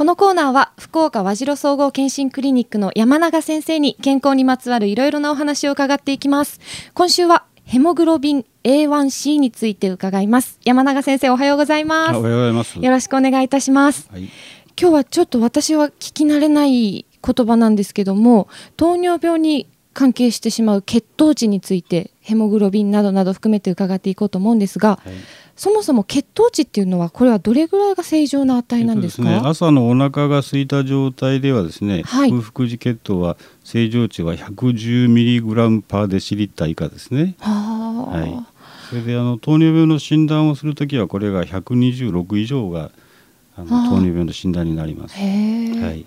このコーナーは福岡和白総合健診クリニックの山永先生に健康にまつわるいろいろなお話を伺っていきます。今週はヘモグロビン A1C について伺います。山永先生おはようございます。おはようございます。よろしくお願いいたします、はい、今日はちょっと私は聞き慣れない言葉なんですけども糖尿病に関係してしまう血糖値についてヘモグロビンなどなど含めて伺っていこうと思うんですが、はいそもそも血糖値っていうのはこれはどれぐらいが正常な値なんですか、ね、朝のお腹が空いた状態ではですね、はい、空腹時血糖は正常値は110ミリグラムパーデシリッター以下ですね。はい。それであの糖尿病の診断をするときはこれが126以上があの糖尿病の診断になります。はい。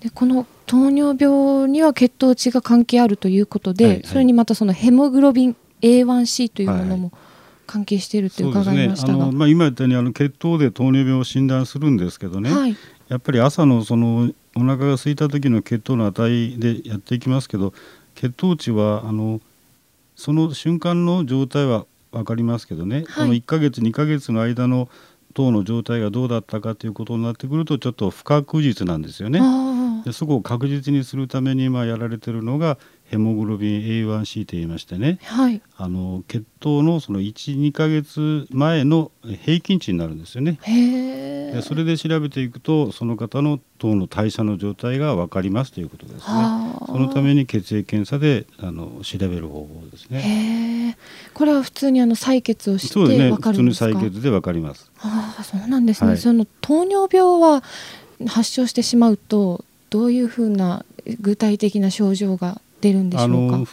でこの糖尿病には血糖値が関係あるということで、はいはい、それにまたそのヘモグロビン A1C というものも、はい関係しているって伺いましたが、ね、まあ、今言ったようにあの血糖で糖尿病を診断するんですけどね、はい、やっぱり朝のそのお腹が空いた時の血糖の値でやっていきますけど血糖値はあのその瞬間の状態は分かりますけどね、はい、この1か月2か月の間の糖の状態がどうだったかということになってくるとちょっと不確実なんですよね。でそこを確実にするために今やられてるのがヘモグロビン A1C と言いましてね、はい、あの血糖のその12か月前の平均値になるんですよね。でそれで調べていくとその方の糖の代謝の状態が分かりますということですね。そのために血液検査であの調べる方法ですね。これは普通にあの採血をして分かるんですか。そうですね。普通に採血で分かります。ああそうなんですね。はい、その糖尿病は発症してしまうとどういうふうな具体的な症状が出るんでしょうか？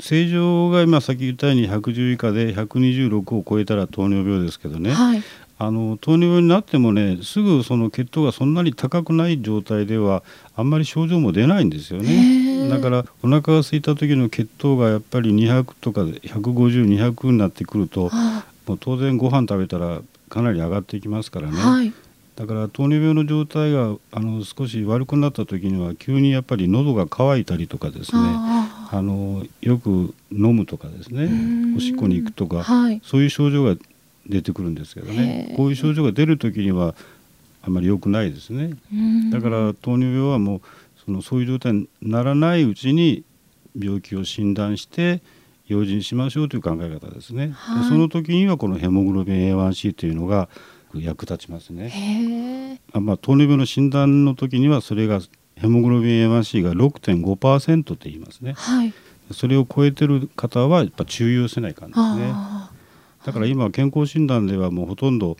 正常が今先言ったように110以下で126を超えたら糖尿病ですけどね、はい、あの糖尿病になってもねすぐその血糖がそんなに高くない状態ではあんまり症状も出ないんですよね。だからお腹が空いた時の血糖がやっぱり200とか150200になってくると、はもう当然ご飯食べたらかなり上がっていきますからね、はい、だから糖尿病の状態があの少し悪くなった時には急にやっぱり喉が渇いたりとかですねあのよく飲むとかですねおしっこに行くとか、はい、そういう症状が出てくるんですけどね。こういう症状が出る時にはあまり良くないですね。だから糖尿病はもうそのそういう状態にならないうちに病気を診断して用心しましょうという考え方ですね、はい、その時にはこのヘモグロビン A1C というのがく役立ちますね。あまあ、糖尿病の診断の時にはそれがヘモグロビン A1C が6.5%と言いますね、はい、それを超えてる方はやっぱ注意をせないかんですね。だから今健康診断ではもうほとんど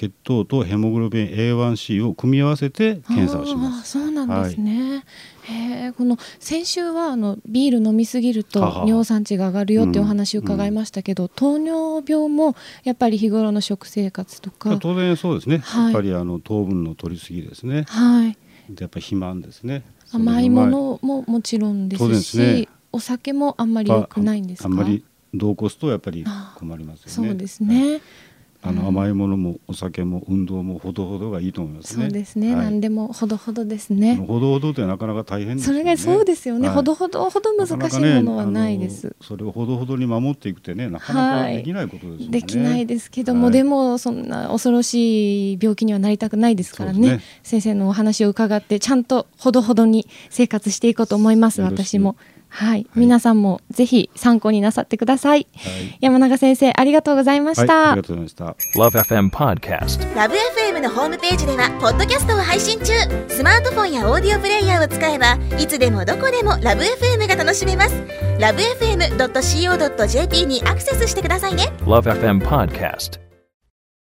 血糖とヘモグロビン A1C を組み合わせて検査をします。そうなんですね。はい、この先週はあのビール飲みすぎると尿酸値が上がるよっていうお話を伺いましたけど、うんうん、糖尿病もやっぱり日頃の食生活とか当然そうですね、はい、やっぱりあの糖分の取りすぎですね。はい。やっぱり肥満ですね。甘いものももちろんですし、ね、お酒もあんまり良くないんですか？あんまり同コスとやっぱり困りますよね。そうですね。はいあの甘いものもお酒も運動もほどほどがいいと思いますね。そうですね。はい、何でもほどほどですね。ほどほどってなかなか大変です、ね、それがそうですよね。はい、ほどほどほど難しいものはないです。ね、それをほどほどに守っていくってね、なかなかできないことです、ねはい、できないですけども、でもそんな恐ろしい病気にはなりたくないですからね。先生のお話を伺ってちゃんとほどほどに生活していこうと思います。私も。はい、皆さんもぜひ参考になさってください、はい、山永先生ありがとうございました、ありがとうございました。LoveFM Podcast LoveFM のホームページではポッドキャストを配信中。スマートフォンやオーディオプレイヤーを使えばいつでもどこでも LoveFM が楽しめます。LoveFM.co.jp にアクセスしてくださいね。LoveFM Podcast